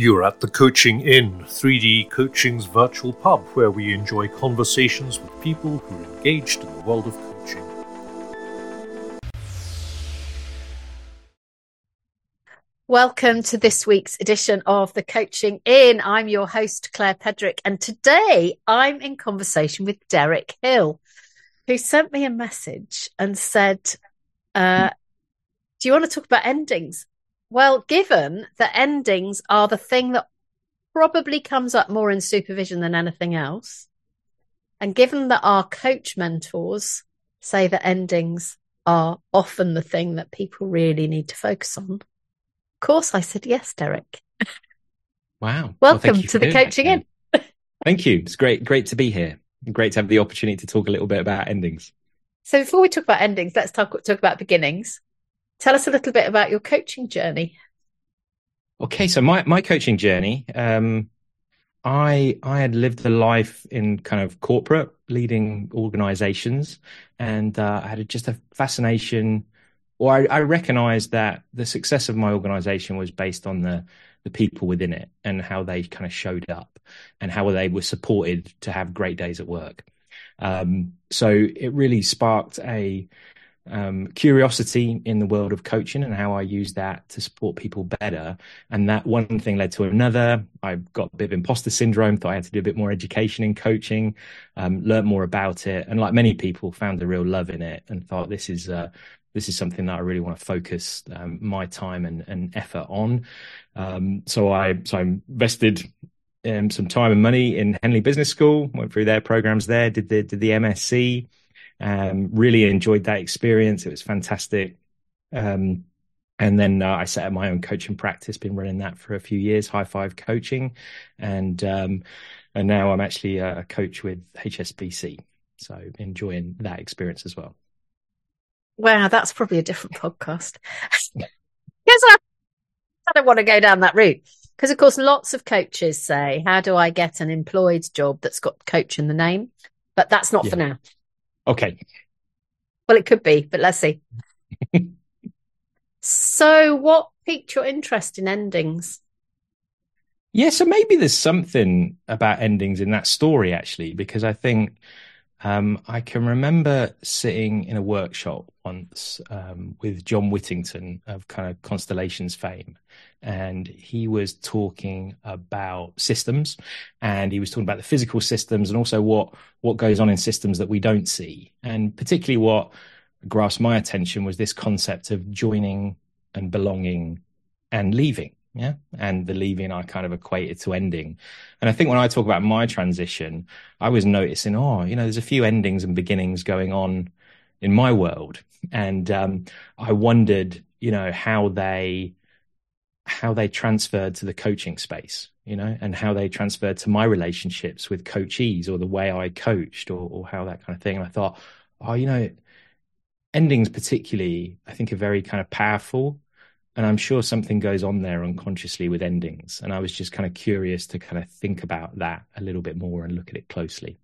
You're at the Coaching Inn, 3D Coaching's virtual pub, where we enjoy conversations with people who are engaged in the world of coaching. Welcome to this week's edition of the Coaching Inn. I'm your host, Claire Pedrick, and today I'm in conversation with Derek Hill, who sent me a message and said, uh, Do you want to talk about endings? Well, given that endings are the thing that probably comes up more in supervision than anything else, and given that our coach mentors say that endings are often the thing that people really need to focus on, of course I said yes, Derek. Wow. Welcome well, to the Coaching Inn. thank you. It's great, great to be here. Great to have the opportunity to talk a little bit about endings. So before we talk about endings, let's talk talk about beginnings. Tell us a little bit about your coaching journey. Okay, so my my coaching journey, um, I I had lived a life in kind of corporate leading organizations, and uh, I had just a fascination, or I, I recognized that the success of my organization was based on the the people within it and how they kind of showed up and how they were supported to have great days at work. Um, so it really sparked a um, curiosity in the world of coaching and how I use that to support people better. And that one thing led to another. I got a bit of imposter syndrome, thought I had to do a bit more education in coaching, um, learned more about it. And like many people, found a real love in it and thought this is, uh, this is something that I really want to focus um, my time and, and effort on. Um, so I so I invested um, some time and money in Henley Business School. Went through their programs there. Did the did the MSc. Um, really enjoyed that experience. It was fantastic. Um, and then uh, I set up my own coaching practice. Been running that for a few years, High Five Coaching, and um, and now I'm actually a coach with HSBC. So enjoying that experience as well. Wow, that's probably a different podcast. I, I don't want to go down that route. Because of course, lots of coaches say, "How do I get an employed job that's got coach in the name?" But that's not yeah. for now. Okay. Well, it could be, but let's see. so, what piqued your interest in endings? Yeah, so maybe there's something about endings in that story, actually, because I think um, I can remember sitting in a workshop once um, with John Whittington of kind of Constellations fame, and he was talking about systems, and he was talking about the physical systems, and also what what goes on in systems that we don't see, and particularly what grasped my attention was this concept of joining and belonging and leaving yeah and the leaving i kind of equated to ending. And i think when i talk about my transition i was noticing oh you know there's a few endings and beginnings going on in my world. And um, i wondered you know how they how they transferred to the coaching space you know and how they transferred to my relationships with coachees or the way i coached or, or how that kind of thing. And i thought oh you know endings particularly i think are very kind of powerful and I'm sure something goes on there unconsciously with endings. And I was just kind of curious to kind of think about that a little bit more and look at it closely.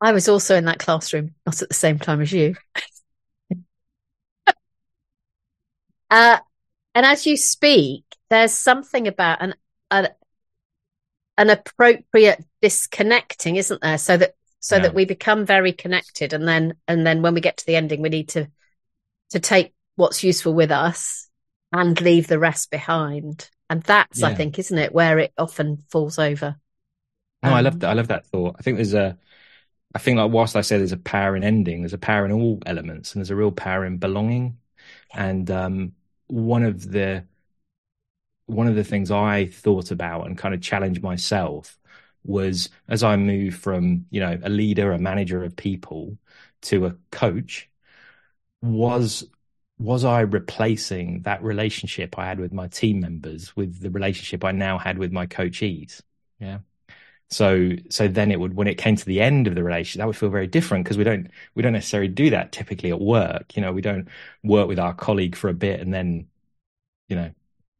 I was also in that classroom, not at the same time as you. uh, and as you speak, there's something about an, an an appropriate disconnecting, isn't there? So that so yeah. that we become very connected, and then and then when we get to the ending, we need to to take what's useful with us and leave the rest behind. And that's, yeah. I think, isn't it, where it often falls over. No, um, I love that. I love that thought. I think there's a, I think like whilst I say there's a power in ending, there's a power in all elements, and there's a real power in belonging. And um, one of the one of the things I thought about and kind of challenged myself was as I moved from you know a leader, a manager of people to a coach, was was I replacing that relationship I had with my team members with the relationship I now had with my coachees? Yeah. So so then it would when it came to the end of the relationship, that would feel very different because we don't we don't necessarily do that typically at work. You know, we don't work with our colleague for a bit and then, you know,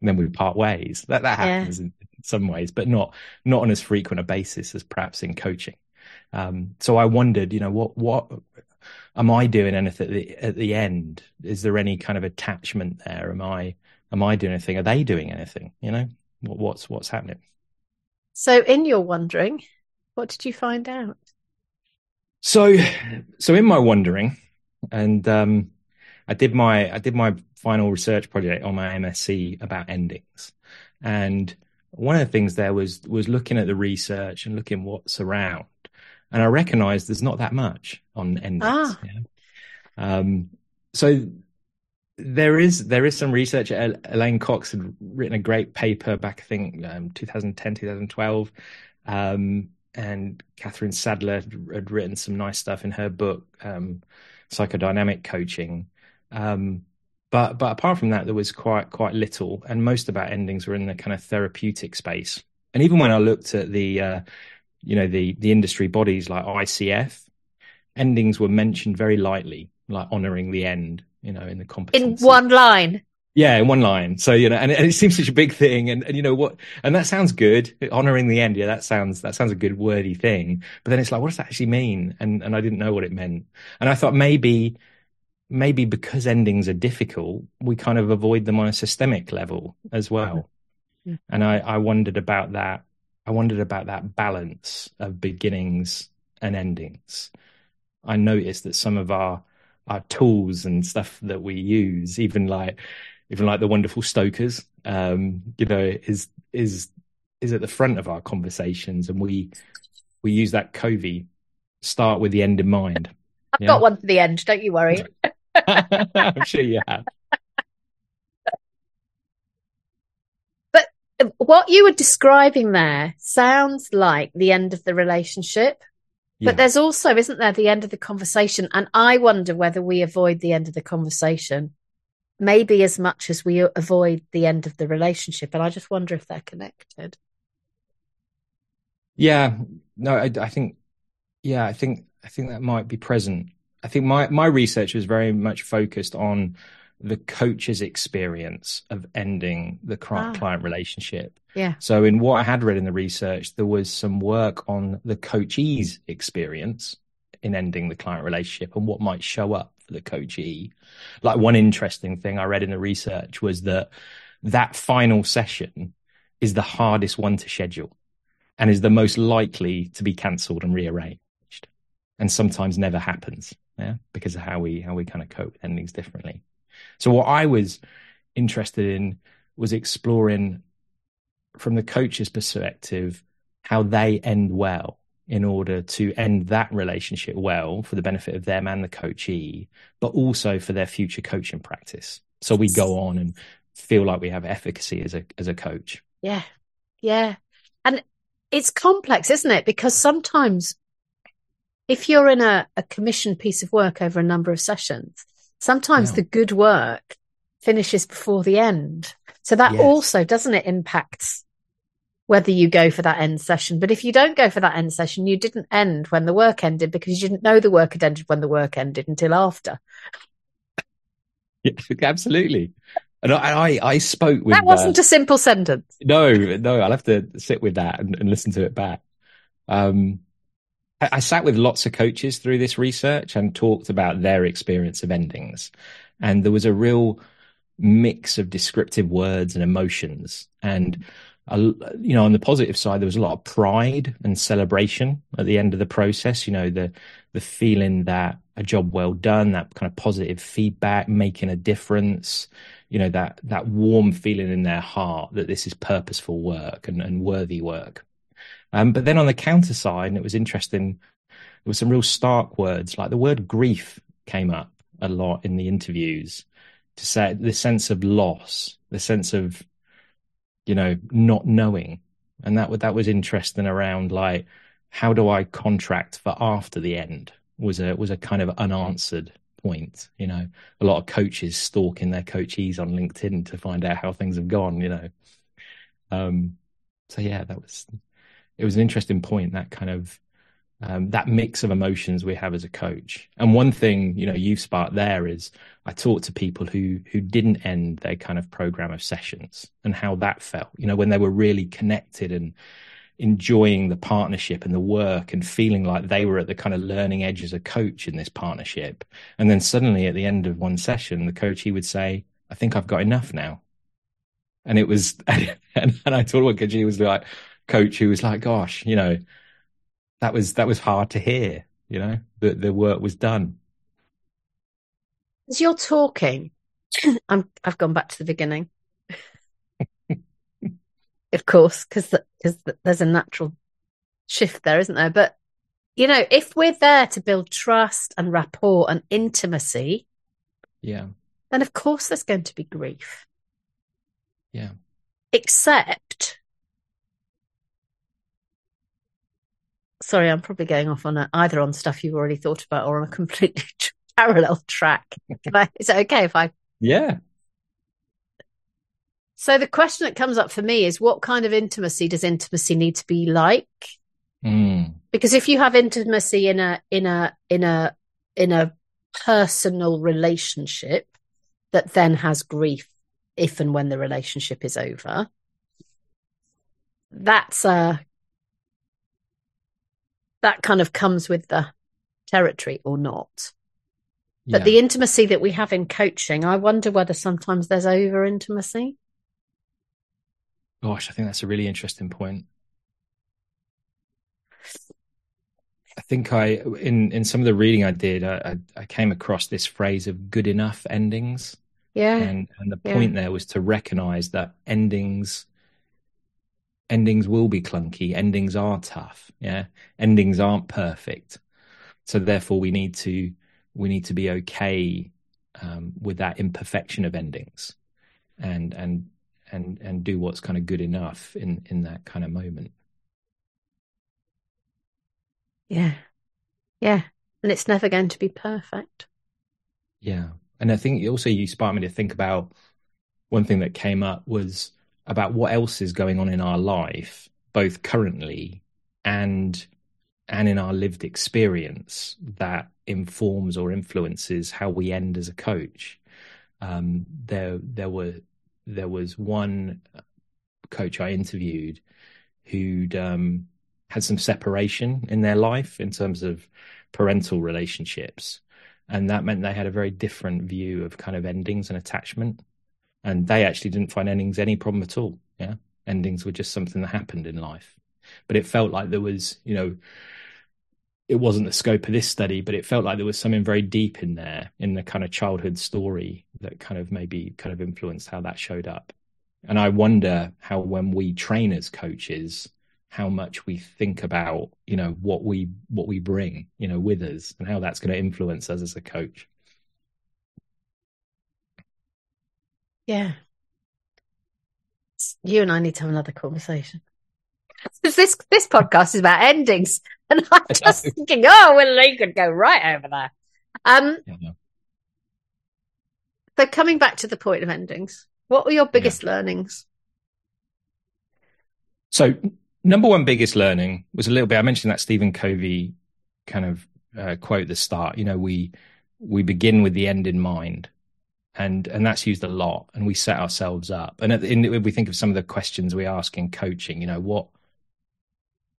then we part ways. That that happens yeah. in some ways, but not not on as frequent a basis as perhaps in coaching. Um, so I wondered, you know, what what am I doing anything at the, at the end? Is there any kind of attachment there? Am I am I doing anything? Are they doing anything? You know, what, what's what's happening? So, in your wondering, what did you find out? So, so in my wondering, and um, I did my I did my final research project on my MSc about endings, and one of the things there was was looking at the research and looking what's around, and I recognise there's not that much on endings. Ah. Yeah? Um, so there is there is some research. Elaine Cox had written a great paper back, I think, um, 2010, 2012. Um, and Catherine Sandler had written some nice stuff in her book, um, Psychodynamic Coaching. Um, but but apart from that, there was quite quite little, and most of our endings were in the kind of therapeutic space. And even when I looked at the, uh, you know, the the industry bodies like ICF, endings were mentioned very lightly, like honouring the end, you know, in the competition. In one line. Yeah, in one line. So you know, and, and it seems such a big thing, and, and you know what, and that sounds good. Honoring the end, yeah, that sounds that sounds a good wordy thing. But then it's like, what does that actually mean? And and I didn't know what it meant. And I thought maybe maybe because endings are difficult, we kind of avoid them on a systemic level as well. Yeah. And I I wondered about that. I wondered about that balance of beginnings and endings. I noticed that some of our our tools and stuff that we use, even like even like the wonderful Stokers, um, you know, is is is at the front of our conversations, and we we use that Covey start with the end in mind. I've yeah? got one for the end. Don't you worry. I'm sure you have. What you were describing there sounds like the end of the relationship. Yeah. But there's also, isn't there, the end of the conversation? And I wonder whether we avoid the end of the conversation maybe as much as we avoid the end of the relationship. And I just wonder if they're connected. Yeah, no, I, I think, yeah, I think, I think that might be present. I think my, my research was very much focused on the coach's experience of ending the client ah. relationship. Yeah. So in what I had read in the research, there was some work on the coachee's experience in ending the client relationship and what might show up for the coachee. Like one interesting thing I read in the research was that that final session is the hardest one to schedule and is the most likely to be cancelled and rearranged and sometimes never happens yeah because of how we how we kind of cope with endings differently so what i was interested in was exploring from the coach's perspective how they end well in order to end that relationship well for the benefit of them and the coachee, but also for their future coaching practice. So we go on and feel like we have efficacy as a as a coach. Yeah. Yeah. And it's complex, isn't it? Because sometimes if you're in a, a commissioned piece of work over a number of sessions, sometimes yeah. the good work finishes before the end. So that yes. also, doesn't it, impacts whether you go for that end session. But if you don't go for that end session, you didn't end when the work ended because you didn't know the work had ended when the work ended until after. Yeah, absolutely. And I, I, spoke with that wasn't uh, a simple sentence. No, no, I'll have to sit with that and, and listen to it back. Um, I, sat with lots of coaches through this research and talked about their experience of endings, and there was a real mix of descriptive words and emotions. And you know, on the positive side, there was a lot of pride and celebration at the end of the process. You know, the the feeling that a job well done, that kind of positive feedback, making a difference. You know, that that warm feeling in their heart that this is purposeful work and, and worthy work. Um, but then on the counter and it was interesting, there were some real stark words like the word grief came up a lot in the interviews to say the sense of loss, the sense of you know, not knowing. And that that was interesting around like how do I contract for after the end was a was a kind of unanswered point. You know, a lot of coaches stalking their coachees on LinkedIn to find out how things have gone. You know, um, so yeah, that was it was an interesting point. That kind of um, that mix of emotions we have as a coach. And one thing, you know, you've sparked there is I talked to people who who didn't end their kind of program of sessions and how that felt. You know, when they were really connected and enjoying the partnership and the work and feeling like they were at the kind of learning edge as a coach in this partnership. And then suddenly at the end of one session, the coachee would say, I think I've got enough now. And it was, and, and I told what he was like, coach who was like, gosh, you know, that was, that was hard to hear, you know, that the work was done. As you're talking, I'm, I've gone back to the beginning. of course, because because the, there's a natural shift there, isn't there? But you know, if we're there to build trust and rapport and intimacy, yeah, then of course there's going to be grief. Yeah. Except, sorry, I'm probably going off on a, either on stuff you've already thought about or on a completely parallel track. I, is it okay if I? Yeah. So the question that comes up for me is what kind of intimacy does intimacy need to be like? Mm. Because if you have intimacy in a in a in a in a personal relationship that then has grief if and when the relationship is over, that's a that kind of comes with the territory or not. But Yeah. the intimacy that we have in coaching, I wonder whether sometimes there's over intimacy. Gosh, I think that's a really interesting point. I think I in in some of the reading I did, I, I, I came across this phrase of good enough endings. Yeah. And and the Yeah. point there was to recognize that endings endings will be clunky, endings are tough, yeah. Endings aren't perfect. So therefore we need to we need to be okay um, with that imperfection of endings and and and and do what's kind of good enough in in that kind of moment. Yeah. Yeah. And it's never going to be perfect. Yeah. And I think also you sparked me to think about one thing that came up was about what else is going on in our life, both currently and and in our lived experience that informs or influences how we end as a coach. Um, there there were there was one coach I interviewed who'd um, had some separation in their life in terms of parental relationships. And that meant they had a very different view of kind of endings and attachment. And they actually didn't find endings any problem at all. Yeah. Endings were just something that happened in life. But it felt like there was, you know, it wasn't the scope of this study, but it felt like there was something very deep in there in the kind of childhood story that kind of maybe kind of influenced how that showed up. And I wonder how when we train as coaches, how much we think about, you know, what we what we bring, you know, with us and how that's going to influence us as a coach. Yeah. You and I need to have another conversation. This this podcast is about endings, and I'm just thinking, oh, well, they could go right over there. Um, Yeah. so coming back to the point of endings, what were your biggest learnings? So, number one biggest learning was a little bit. I mentioned that Stephen Covey kind of uh, quote at the start. You know, we we begin with the end in mind, and and that's used a lot. And we set ourselves up. And in, we think of some of the questions we ask in coaching, you know, what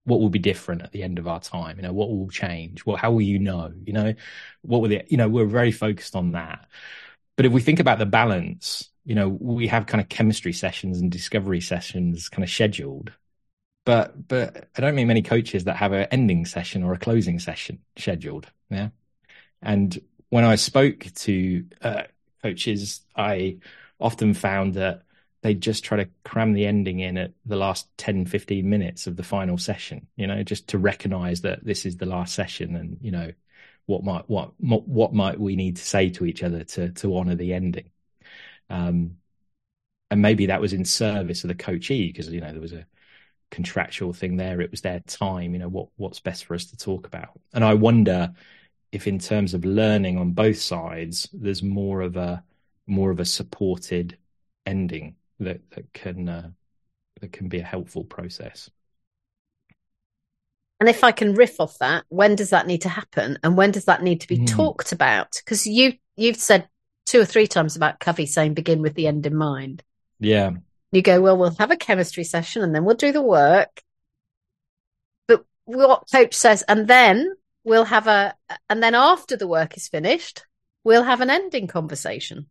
what will be different at the end of our time? You know, what will change? Well, how will you know? You know, what will the you know? We're very focused on that. But if we think about the balance, you know, we have kind of chemistry sessions and discovery sessions kind of scheduled but but I don't mean many coaches that have an ending session or a closing session scheduled. Yeah, and when I spoke to uh, coaches, I often found that they just try to cram the ending in at the last 10, 15 minutes of the final session. You know, just to recognize that this is the last session, and you know what might what what might we need to say to each other to to honor the ending. Um, and maybe that was in service of the coachee because you know there was a contractual thing there. It was their time, you know, what what's best for us to talk about. And I wonder if in terms of learning on both sides, there's more of a more of a supported ending that, that can uh, that can be a helpful process. And if I can riff off that, when does that need to happen, and when does that need to be Mm. talked about? Because you you've said two or three times about Covey saying begin with the end in mind. Yeah. You go, well, we'll have a chemistry session, and then we'll do the work, But what coach says, and then we'll have a, and then after the work is finished, we'll have an ending conversation.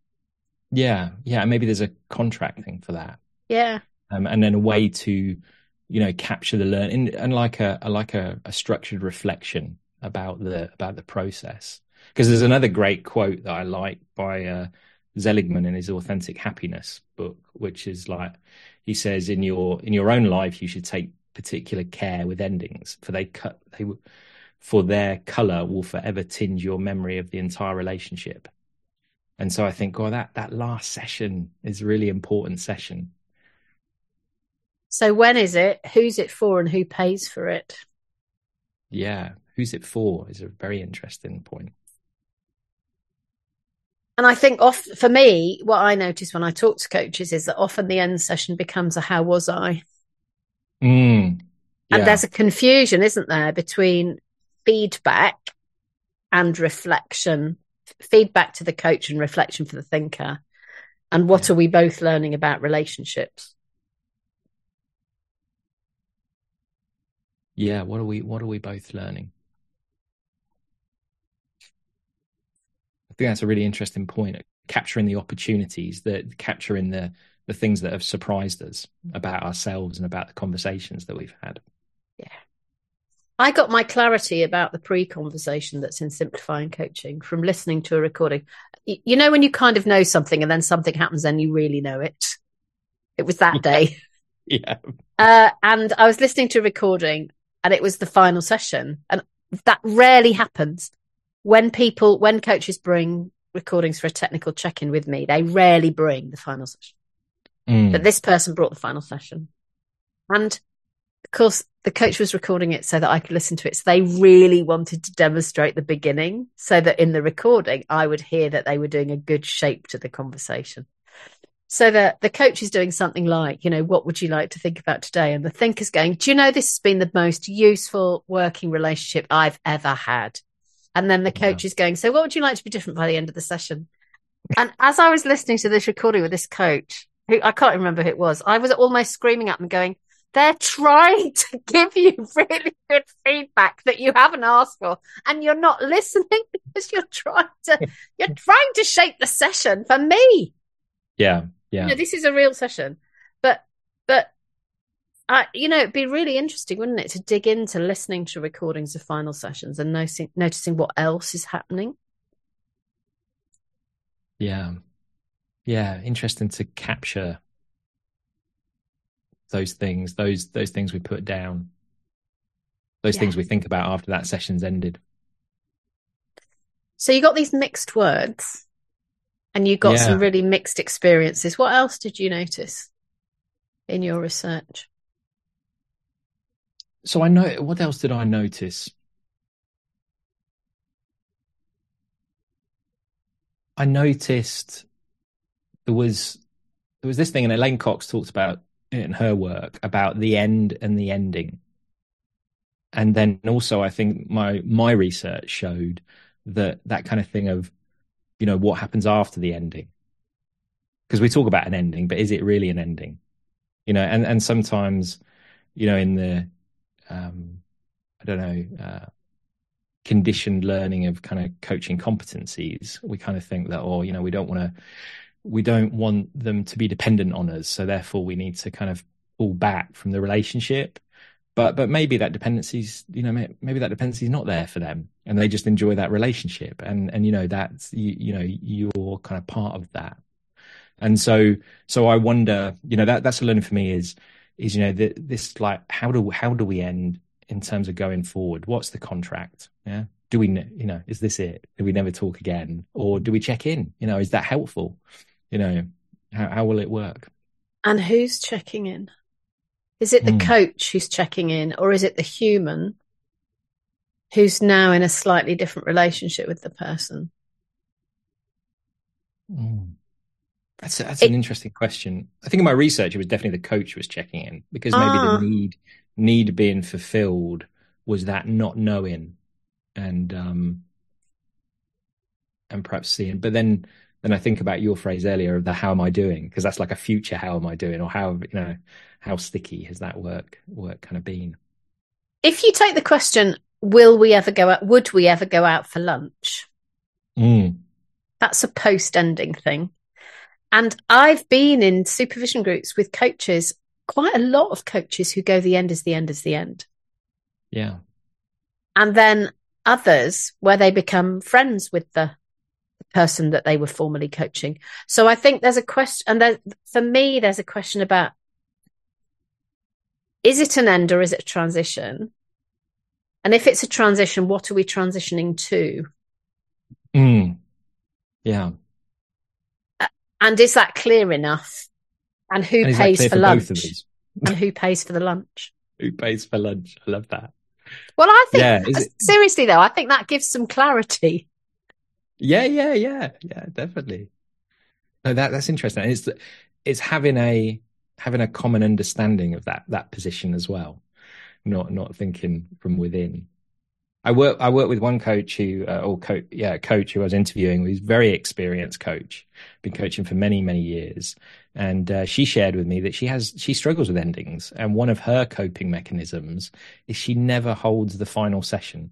Yeah, yeah, maybe there's a contracting for that. Yeah, um, and then a way to, you know, capture the learning and like a, a like a, a structured reflection about the about the process. Because there's another great quote that I like by uh, Seligman in his Authentic Happiness book, which is like he says, in your in your own life, you should take particular care with endings, for they cut they for their color will forever tinge your memory of the entire relationship. And so I think, oh, that that last session is a really important session. So when is it? Who's it for, and who pays for it? Yeah, who's it for is a very interesting point. And I think off for me, what I notice when I talk to coaches is that often the end session becomes a how was I? Mm, yeah. And there's a confusion, isn't there, between feedback and reflection, feedback to the coach and reflection for the thinker. And what are we both learning about relationships? Yeah, what are we what are we both learning? I think that's a really interesting point. Capturing the opportunities, that capturing the the things that have surprised us mm. about ourselves and about the conversations that we've had. Yeah. I got my clarity about the pre conversation that's in simplifying coaching from listening to a recording. You know, when you kind of know something and then something happens and you really know it. It was that day. yeah. Uh, and I was listening to a recording and it was the final session. And that rarely happens when people, when coaches bring recordings for a technical check in with me, they rarely bring the final session. Mm. But this person brought the final session. And of course, the coach was recording it so that I could listen to it. So they really wanted to demonstrate the beginning so that in the recording, I would hear that they were doing a good shape to the conversation. So that the coach is doing something like, you know, what would you like to think about today? And the thinker's going, do you know, this has been the most useful working relationship I've ever had. And then the coach yeah. is going, so what would you like to be different by the end of the session? and as I was listening to this recording with this coach, who I can't remember who it was, I was almost screaming at them going, they're trying to give you really good feedback that you haven't asked for and you're not listening because you're trying to you're trying to shape the session for me. Yeah yeah. You know, this is a real session. But but I, you know, it'd be really interesting, wouldn't it, to dig into listening to recordings of final sessions and noticing, noticing what else is happening. Yeah, yeah, interesting to capture those things, those those things we put down, those things we think about after that session's ended. So you got these mixed words, and you got yeah. some really mixed experiences. What else did you notice in your research? So I know what else did I notice? I noticed there was there was this thing, and Elaine Cox talked about in her work about the end and the ending. And then also, I think my my research showed that that kind of thing of, you know, what happens after the ending. Because we talk about an ending, but is it really an ending? You know, and and sometimes, you know, in the, um, I don't know, uh, conditioned learning of kind of coaching competencies, we kind of think that, oh, you know, we don't want to we don't want them to be dependent on us. So therefore we need to kind of pull back from the relationship. But but maybe that dependency's you know maybe that dependency's not there for them, and they just enjoy that relationship, and and you know that's you, you know you're kind of part of that, and so so I wonder you know that that's a learning for me is is you know the, this like how do how do we end in terms of going forward? What's the contract? Yeah, do we you know is this it? Do we never talk again, or do we check in? You know, is that helpful? You know, how, how will it work? And who's checking in? Is it the mm. coach who's checking in, or is it the human who's now in a slightly different relationship with the person? Mm. That's a, that's it, an interesting question. I think in my research, it was definitely the coach was checking in because maybe the ah. need need being fulfilled was that not knowing and um and perhaps seeing. But then then I think about your phrase earlier of the how am I doing? Because that's like a future how am I doing or how you know how sticky has that work work kind of been? if you take the question, will we ever go out? Would we ever go out for lunch? Mm. That's a post ending thing. And I've been in supervision groups with coaches, quite a lot of coaches who go the end is the end is the end. Yeah. And then others where they become friends with the person that they were formerly coaching. So I think there's a question, and there, for me, there's a question about is it an end or is it a transition? And if it's a transition, what are we transitioning to? Mm. Yeah. And is that clear enough? And who And pays for, for lunch? and who pays for the lunch? Who pays for lunch? I love that. Well, I think Yeah, seriously though, I think that gives some clarity. Yeah, yeah, yeah, yeah, definitely. No, that that's interesting. It's it's having a having a common understanding of that that position as well, not not thinking from within. I work I work with one coach who uh, or coach yeah coach who I was interviewing. He's very experienced coach, been coaching for many many years, and uh, she shared with me that she has she struggles with endings, and one of her coping mechanisms is she never holds the final session.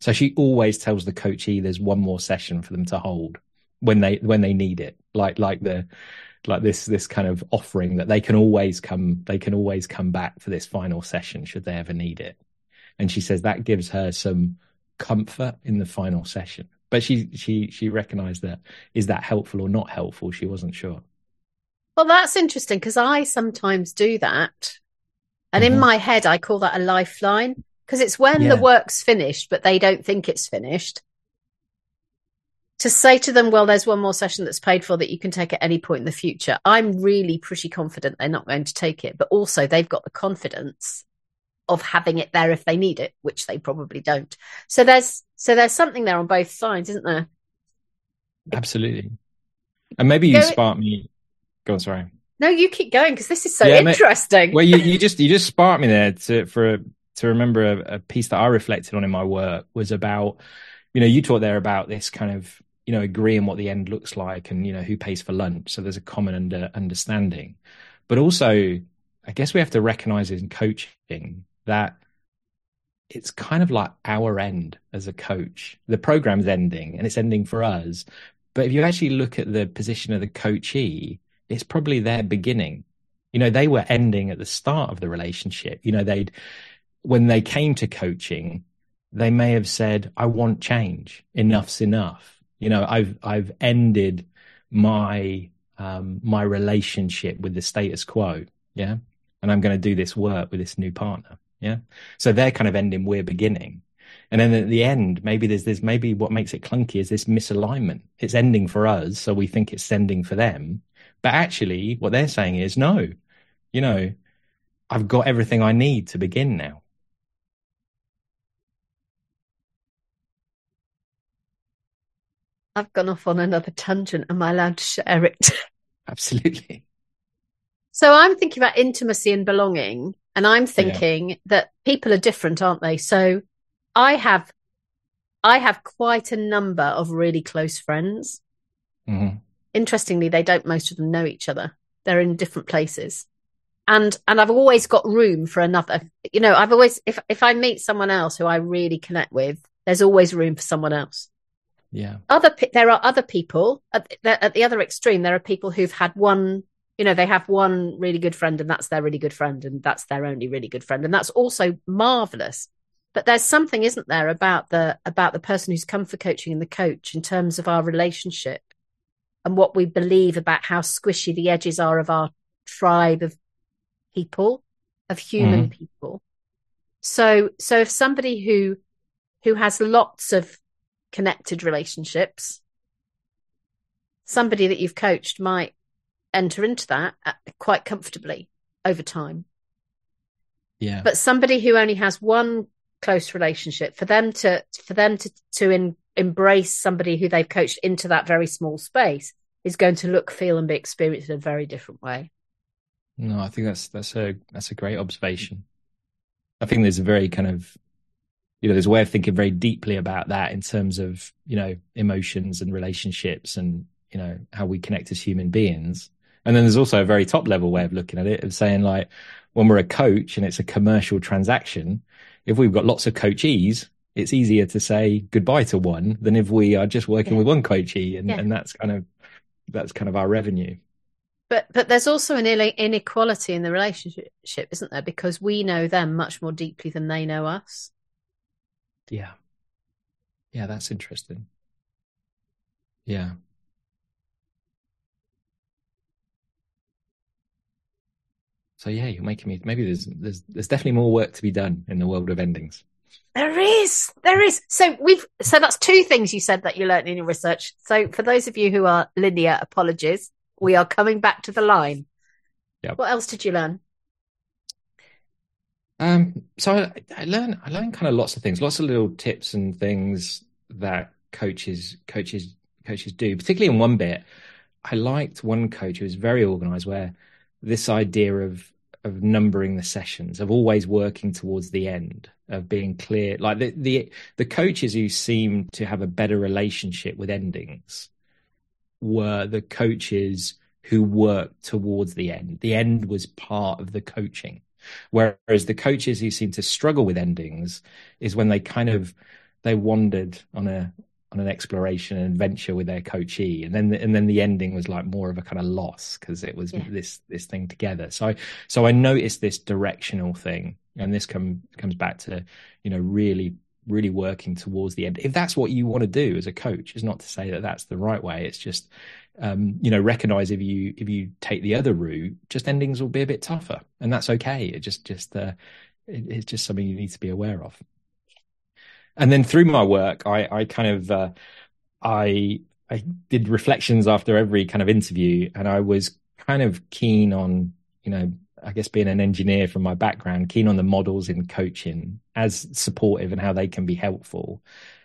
So she always tells the coachee there's one more session for them to hold when they when they need it. Like like the like this this kind of offering that they can always come they can always come back for this final session should they ever need it. And she says that gives her some comfort in the final session. But she she she recognized that is that helpful or not helpful? She wasn't sure. Well, that's interesting because I sometimes do that. And in Mhm. my head, I call that a lifeline because it's when Yeah. the work's finished, but they don't think it's finished. To say to them, well, there's one more session that's paid for that you can take at any point in the future. I'm really pretty confident they're not going to take it, but also they've got the confidence of having it there if they need it, which they probably don't. So there's, so there's something there on both sides, isn't there? Absolutely. And maybe you Go- spark me. Go on, sorry. No, you keep going because this is so Yeah, interesting. well, you, you just you just sparked me there to for to remember a, a piece that I reflected on in my work was about you know you talked there about this kind of you know agreeing what the end looks like and you know who pays for lunch. So there's a common under understanding. But also I guess we have to recognize in coaching that it's kind of like our end as a coach. The program's ending and it's ending for us. But if you actually look at the position of the coachee it's probably their beginning. You know they were ending at the start of the relationship. You know they'd when they came to coaching they may have said i want change. Enough's enough. You know i've i've ended my um my relationship with the status quo yeah? And i'm going to do this work with this new partner yeah? So they're kind of ending we're beginning. And then at the end maybe there's this maybe what makes it clunky is this misalignment. It's ending for us so we think it's ending for them. But actually what they're saying is no. You know i've got everything i need to begin now I've gone off on another tangent. Am I allowed to share it? absolutely so I'm thinking about intimacy and belonging, and I'm thinking that people are different, aren't they? So I have, I have quite a number of really close friends. hmm Interestingly, they don't. Most of them know each other. They're in different places, and and I've always got room for another. You know, I've always if if I meet someone else who I really connect with, there's always room for someone else. Yeah. Other there are other people. At the, at the other extreme there are people who've had one you know they have one really good friend and that's their really good friend and that's their only really good friend and that's also marvelous but there's something isn't there about the about the person who's come for coaching and the coach in terms of our relationship and what we believe about how squishy the edges are of our tribe of people of human mm-hmm. people. So so if somebody who who has lots of connected relationships, somebody that you've coached might enter into that uh, quite comfortably over time. yeah But somebody who only has one close relationship, for them to for them to to in, embrace somebody who they've coached into that very small space is going to look, feel, and be experienced in a very different way. No, I think that's that's a that's a great observation. I think there's a very kind of you know there's a way of thinking very deeply about that in terms of you know emotions and relationships and you know how we connect as human beings. And then there's also a very top level way of looking at it of saying like when we're a coach and it's a commercial transaction, if we've got lots of coachees, it's easier to say goodbye to one than if we are just working yeah. with one coachee, and, yeah. and that's kind of that's kind of our revenue. But but there's also an inequality in the relationship, isn't there? Because we know them much more deeply than they know us. Yeah. Yeah, that's interesting. Yeah. So yeah, you're making me maybe there's there's there's definitely more work to be done in the world of endings. There is, there is. So we've so that's two things you said that you learned in your research. So for those of you who are linear, apologies. We are coming back to the line. Yeah. What else did you learn? Um, so I, I learned I learned kind of lots of things, lots of little tips and things that coaches coaches coaches do. Particularly in one bit, I liked one coach who was very organized, where this idea of of numbering the sessions, of always working towards the end, of being clear. Like the the the coaches who seem to have a better relationship with endings were the coaches who worked towards the end. The end was part of the coaching. Whereas the coaches who seem to struggle with endings is when they kind of they wandered on a on an exploration and adventure with their coachee. And then and then the ending was like more of a kind of loss because it was yeah. this this thing together. So so i noticed this directional thing. And this come comes back to you know really really working towards the end. If that's what you want to do as a coach is not to say that that's the right way. It's just um, you know recognize if you if you take the other route just endings will be a bit tougher and that's okay it just just uh, it, it's just something you need to be aware of and then through my work i i kind of uh, i i did reflections after every kind of interview and i was kind of keen on you know I guess being an engineer from my background, keen on the models in coaching as supportive and how they can be helpful.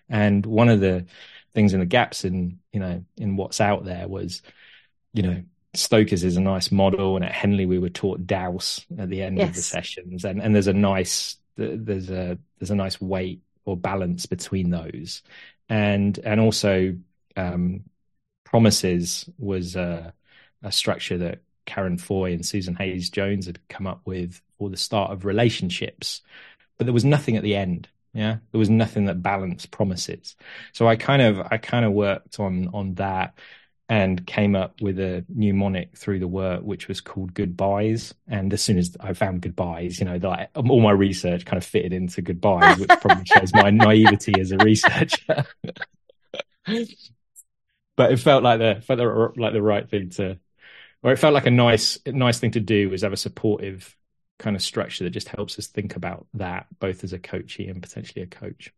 And one of the things in the gaps in, you know, in what's out there was, you know, Stokers is a nice model, and at Henley we were taught Dowse at the end yes. of the sessions, and and there's a nice there's a there's a nice weight or balance between those, and and also um, promises was a, a structure that Karen Foy and Susan Hayes Jones had come up with for the start of relationships, but there was nothing at the end. Yeah, there was nothing that balanced promises. So I kind of I kind of worked on on that and came up with a mnemonic through the work which was called goodbyes. And as soon as i found goodbyes you know like all my research kind of fitted into goodbyes which probably shows my naivety as a researcher. But it felt like the felt like the right thing to or it felt like a nice nice thing to do was have a supportive kind of structure that just helps us think about that both as a coachee and potentially a coach.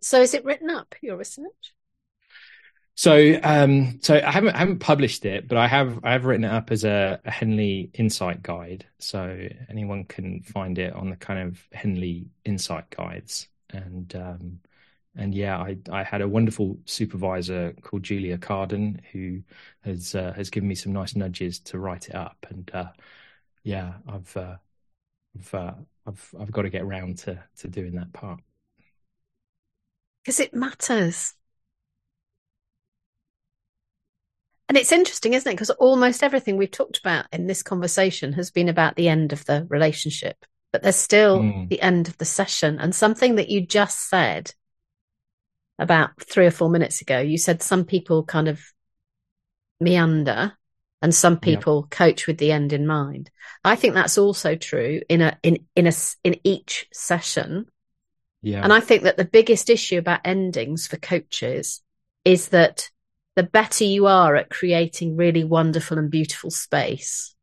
So is it written up your research? So um so i haven't I haven't published it but i have i have written it up as a, a henley insight guide. So anyone can find it on the kind of henley insight guides. And um and yeah, I I had a wonderful supervisor called Julia Carden who has uh, has given me some nice nudges to write it up, and uh, yeah, I've uh, I've, uh, I've I've got to get round to to doing that part because it matters. And it's interesting, isn't it? Because almost everything we've talked about in this conversation has been about the end of the relationship, but there's still mm. the end of the session. And something that you just said about three or four minutes ago, you said some people kind of meander and some people coach with the end in mind. I think that's also true in a in in a in each session. Yeah. And I think that the biggest issue about endings for coaches is that the better you are at creating really wonderful and beautiful space,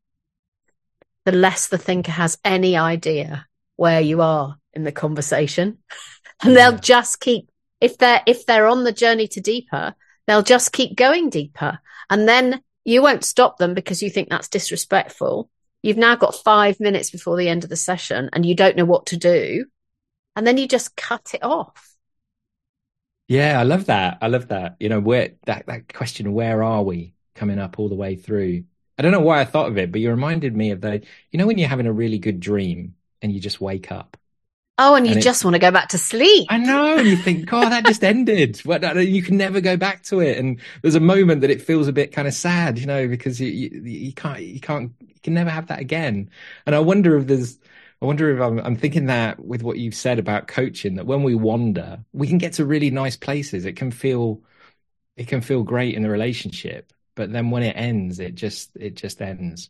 the less the thinker has any idea where you are in the conversation. And yeah. they'll just keep if they're if they're on the journey to deeper, they'll just keep going deeper. And then you won't stop them because you think that's disrespectful. You've now got five minutes before the end of the session and you don't know what to do. And then you just cut it off. Yeah, I love that. I love that. You know, where that, that question, where are we coming up all the way through? I don't know why I thought of it, but you reminded me of that. You know, when you're having a really good dream and you just wake up Oh, and you and just want to go back to sleep. I know. And you think, God, that just ended. You can never go back to it. And there's a moment that it feels a bit kind of sad, you know, because you, you, you can't, you can't, you can never have that again. And I wonder if there's I wonder if I'm, I'm thinking that with what you've said about coaching, that when we wander, we can get to really nice places. It can feel, it can feel great in the relationship, but then when it ends, it just, it just ends.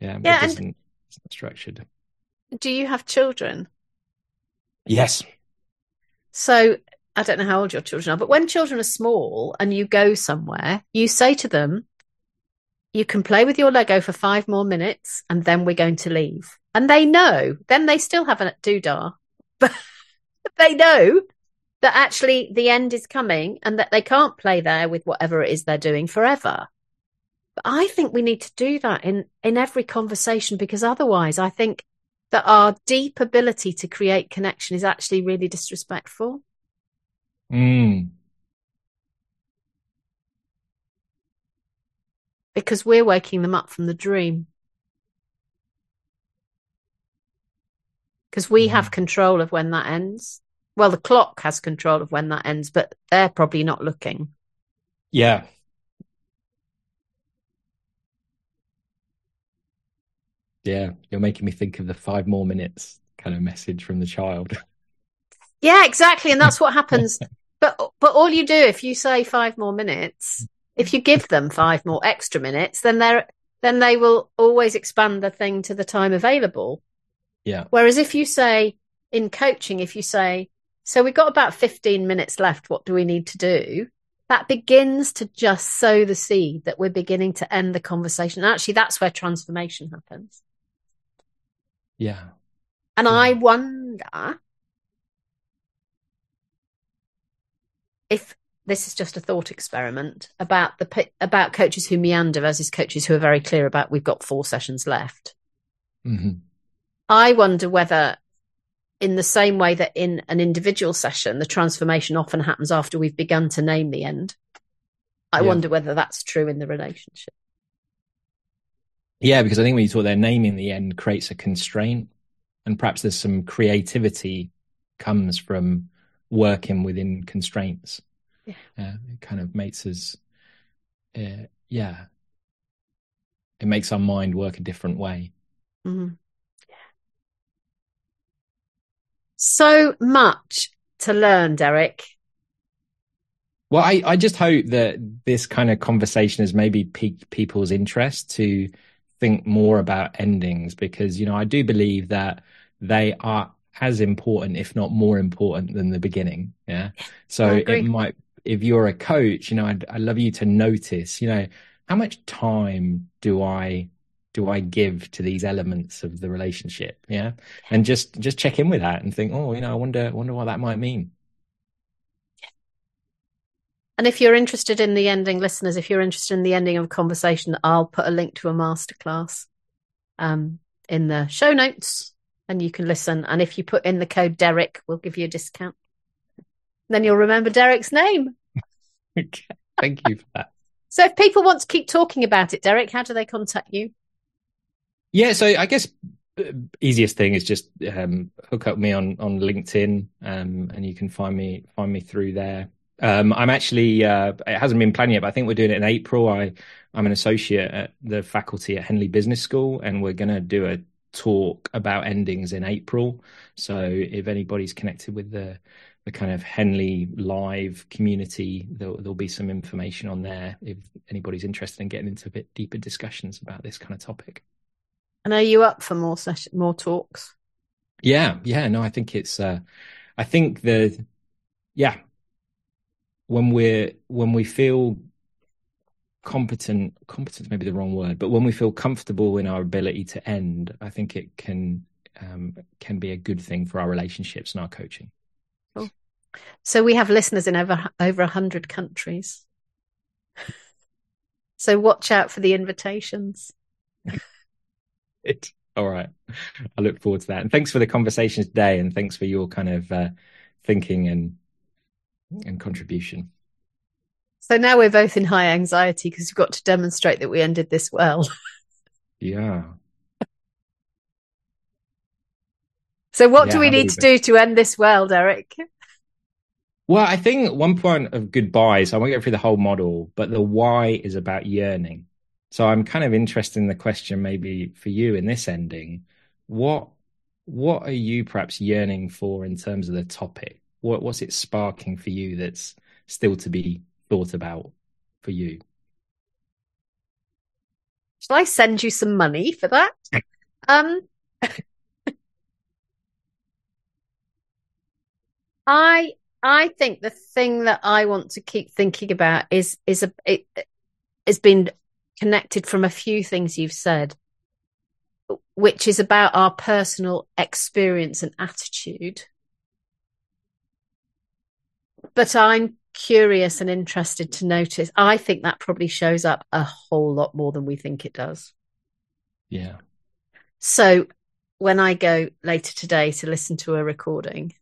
Yeah, yeah, it and it's not structured. Do you have children? Yes. So I don't know how old your children are, but when children are small and you go somewhere, you say to them, you can play with your Lego for five more minutes and then we're going to leave. And they know, then they still have a doodah, but they know that actually the end is coming and that they can't play there with whatever it is they're doing forever. But I think we need to do that in, in every conversation because otherwise I think that our deep ability to create connection is actually really disrespectful. Mm. Because we're waking them up from the dream. Because we mm. have control of when that ends. Well, the clock has control of when that ends, but they're probably not looking. Yeah. Yeah, you're making me think of the five more minutes kind of message from the child. Yeah, exactly. And that's what happens. but but all you do if you say five more minutes, if you give them five more extra minutes, then they're then they will always expand the thing to the time available. Yeah. Whereas if you say in coaching, if you say, so we've got about 15 minutes left, what do we need to do? That begins to just sow the seed that we're beginning to end the conversation. And actually, that's where transformation happens. Yeah. And yeah. I wonder if this is just a thought experiment about the about coaches who meander versus coaches who are very clear about we've got four sessions left. Mm-hmm. I wonder whether, in the same way that in an individual session, the transformation often happens after we've begun to name the end. I yeah. wonder whether that's true in the relationship. Yeah, because I think when you talk there, naming the end creates a constraint, and perhaps there's some creativity comes from working within constraints. Yeah, uh, it kind of makes us, uh, yeah, it makes our mind work a different way. Mm-hmm. So much to learn, Derek. Well, I, I just hope that this kind of conversation has maybe piqued people's interest to think more about endings because you know I do believe that they are as important, if not more important, than the beginning. Yeah. So it might, if you're a coach, you know, I'd, I'd love you to notice, you know, how much time do I do I give to these elements of the relationship? Yeah. And just just check in with that and think, oh, you know, I wonder wonder what that might mean. And if you're interested in the ending, listeners, if you're interested in the ending of a conversation, I'll put a link to a masterclass um, in the show notes and you can listen. And if you put in the code Derek, we'll give you a discount. Then you'll remember Derek's name. okay. Thank you for that. So if people want to keep talking about it, Derek, how do they contact you? Yeah, so I guess uh, easiest thing is just um, hook up me on on LinkedIn, um, and you can find me find me through there. Um, I'm actually, uh, it hasn't been planned yet, but I think we're doing it in April. I, I'm an associate at the faculty at Henley Business School, and we're going to do a talk about endings in April. So if anybody's connected with the the kind of Henley live community, there'll, there'll be some information on there if anybody's interested in getting into a bit deeper discussions about this kind of topic. And are you up for more session, more talks? Yeah, yeah. No, I think it's. Uh, I think the, yeah, when we're when we feel competent competence maybe the wrong word but when we feel comfortable in our ability to end i think it can um, can be a good thing for our relationships and our coaching. Cool. so we have listeners in over over 100 countries. So watch out for the invitations. It, all right. I look forward to that. And thanks for the conversation today and thanks for your kind of uh, thinking and and contribution. So now we're both in high anxiety because we've got to demonstrate that we ended this well. yeah. So what yeah, do we need to do to end this well, Derek? Well, I think one point of goodbyes, I won't go through the whole model, but the why is about yearning. So I'm kind of interested in the question maybe for you in this ending. What what are you perhaps yearning for in terms of the topic? What what's it sparking for you that's still to be thought about for you? Shall I send you some money for that? um, I I think the thing that I want to keep thinking about is is a it has been connected from a few things you've said, which is about our personal experience and attitude. But I'm curious and interested to notice. I think that probably shows up a whole lot more than we think it does. Yeah. So when I go later today to listen to a recording,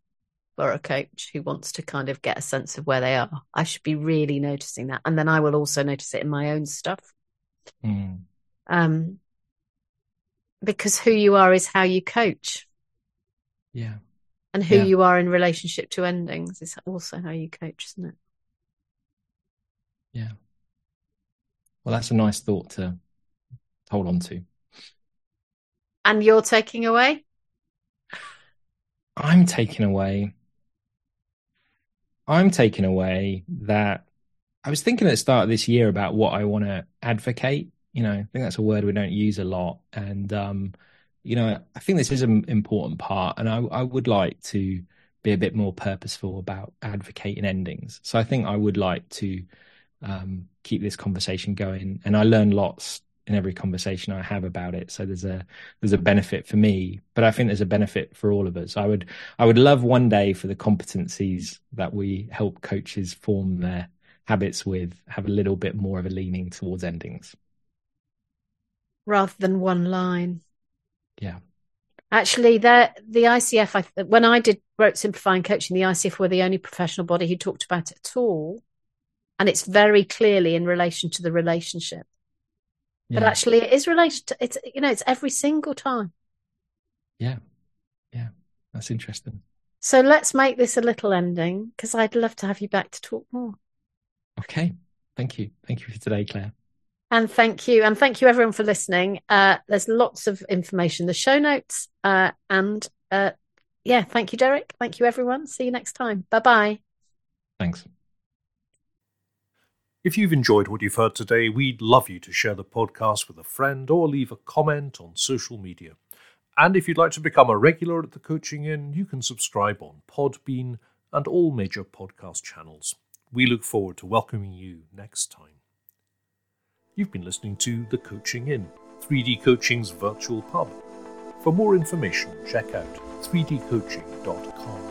for a coach who wants to kind of get a sense of where they are. I should be really noticing that. And then I will also notice it in my own stuff. Mm. Um, because who you are is how you coach. Yeah. And who Yeah. you are in relationship to endings is also how you coach, isn't it? Yeah. Well, that's a nice thought to hold on to. And you're taking away? I'm taking away. I'm taking away that I was thinking at the start of this year about what I want to advocate. You know, I think that's a word we don't use a lot. And, um, you know, I think this is an important part. And I, I would like to be a bit more purposeful about advocating endings. So I think I would like to um, keep this conversation going. And I learn lots in every conversation I have about it. So there's a there's a benefit for me, but I think there's a benefit for all of us. I would I would love one day for the competencies that we help coaches form their habits with have a little bit more of a leaning towards endings. rather than one line. Yeah. Actually, the the ICF, I, when I did wrote simplifying coaching, the ICF were the only professional body who talked about it at all, and it's very clearly in relation to the relationship. But actually, it is related. to it's you know it's every single time. Yeah. Yeah. That's interesting. So let's make this a little ending because I'd love to have you back to talk more. Okay. Thank you. Thank you for today, Claire. And thank you. And thank you everyone for listening. Uh, there's lots of information, in the show notes. Uh, and uh, yeah, thank you, Derek. Thank you, everyone. See you next time. Bye bye. Thanks. If you've enjoyed what you've heard today, we'd love you to share the podcast with a friend or leave a comment on social media. And if you'd like to become a regular at the Coaching Inn, you can subscribe on Podbean and all major podcast channels. We look forward to welcoming you next time. You've been listening to The Coaching Inn, 3D Coaching's virtual pub. For more information, check out 3dcoaching.com.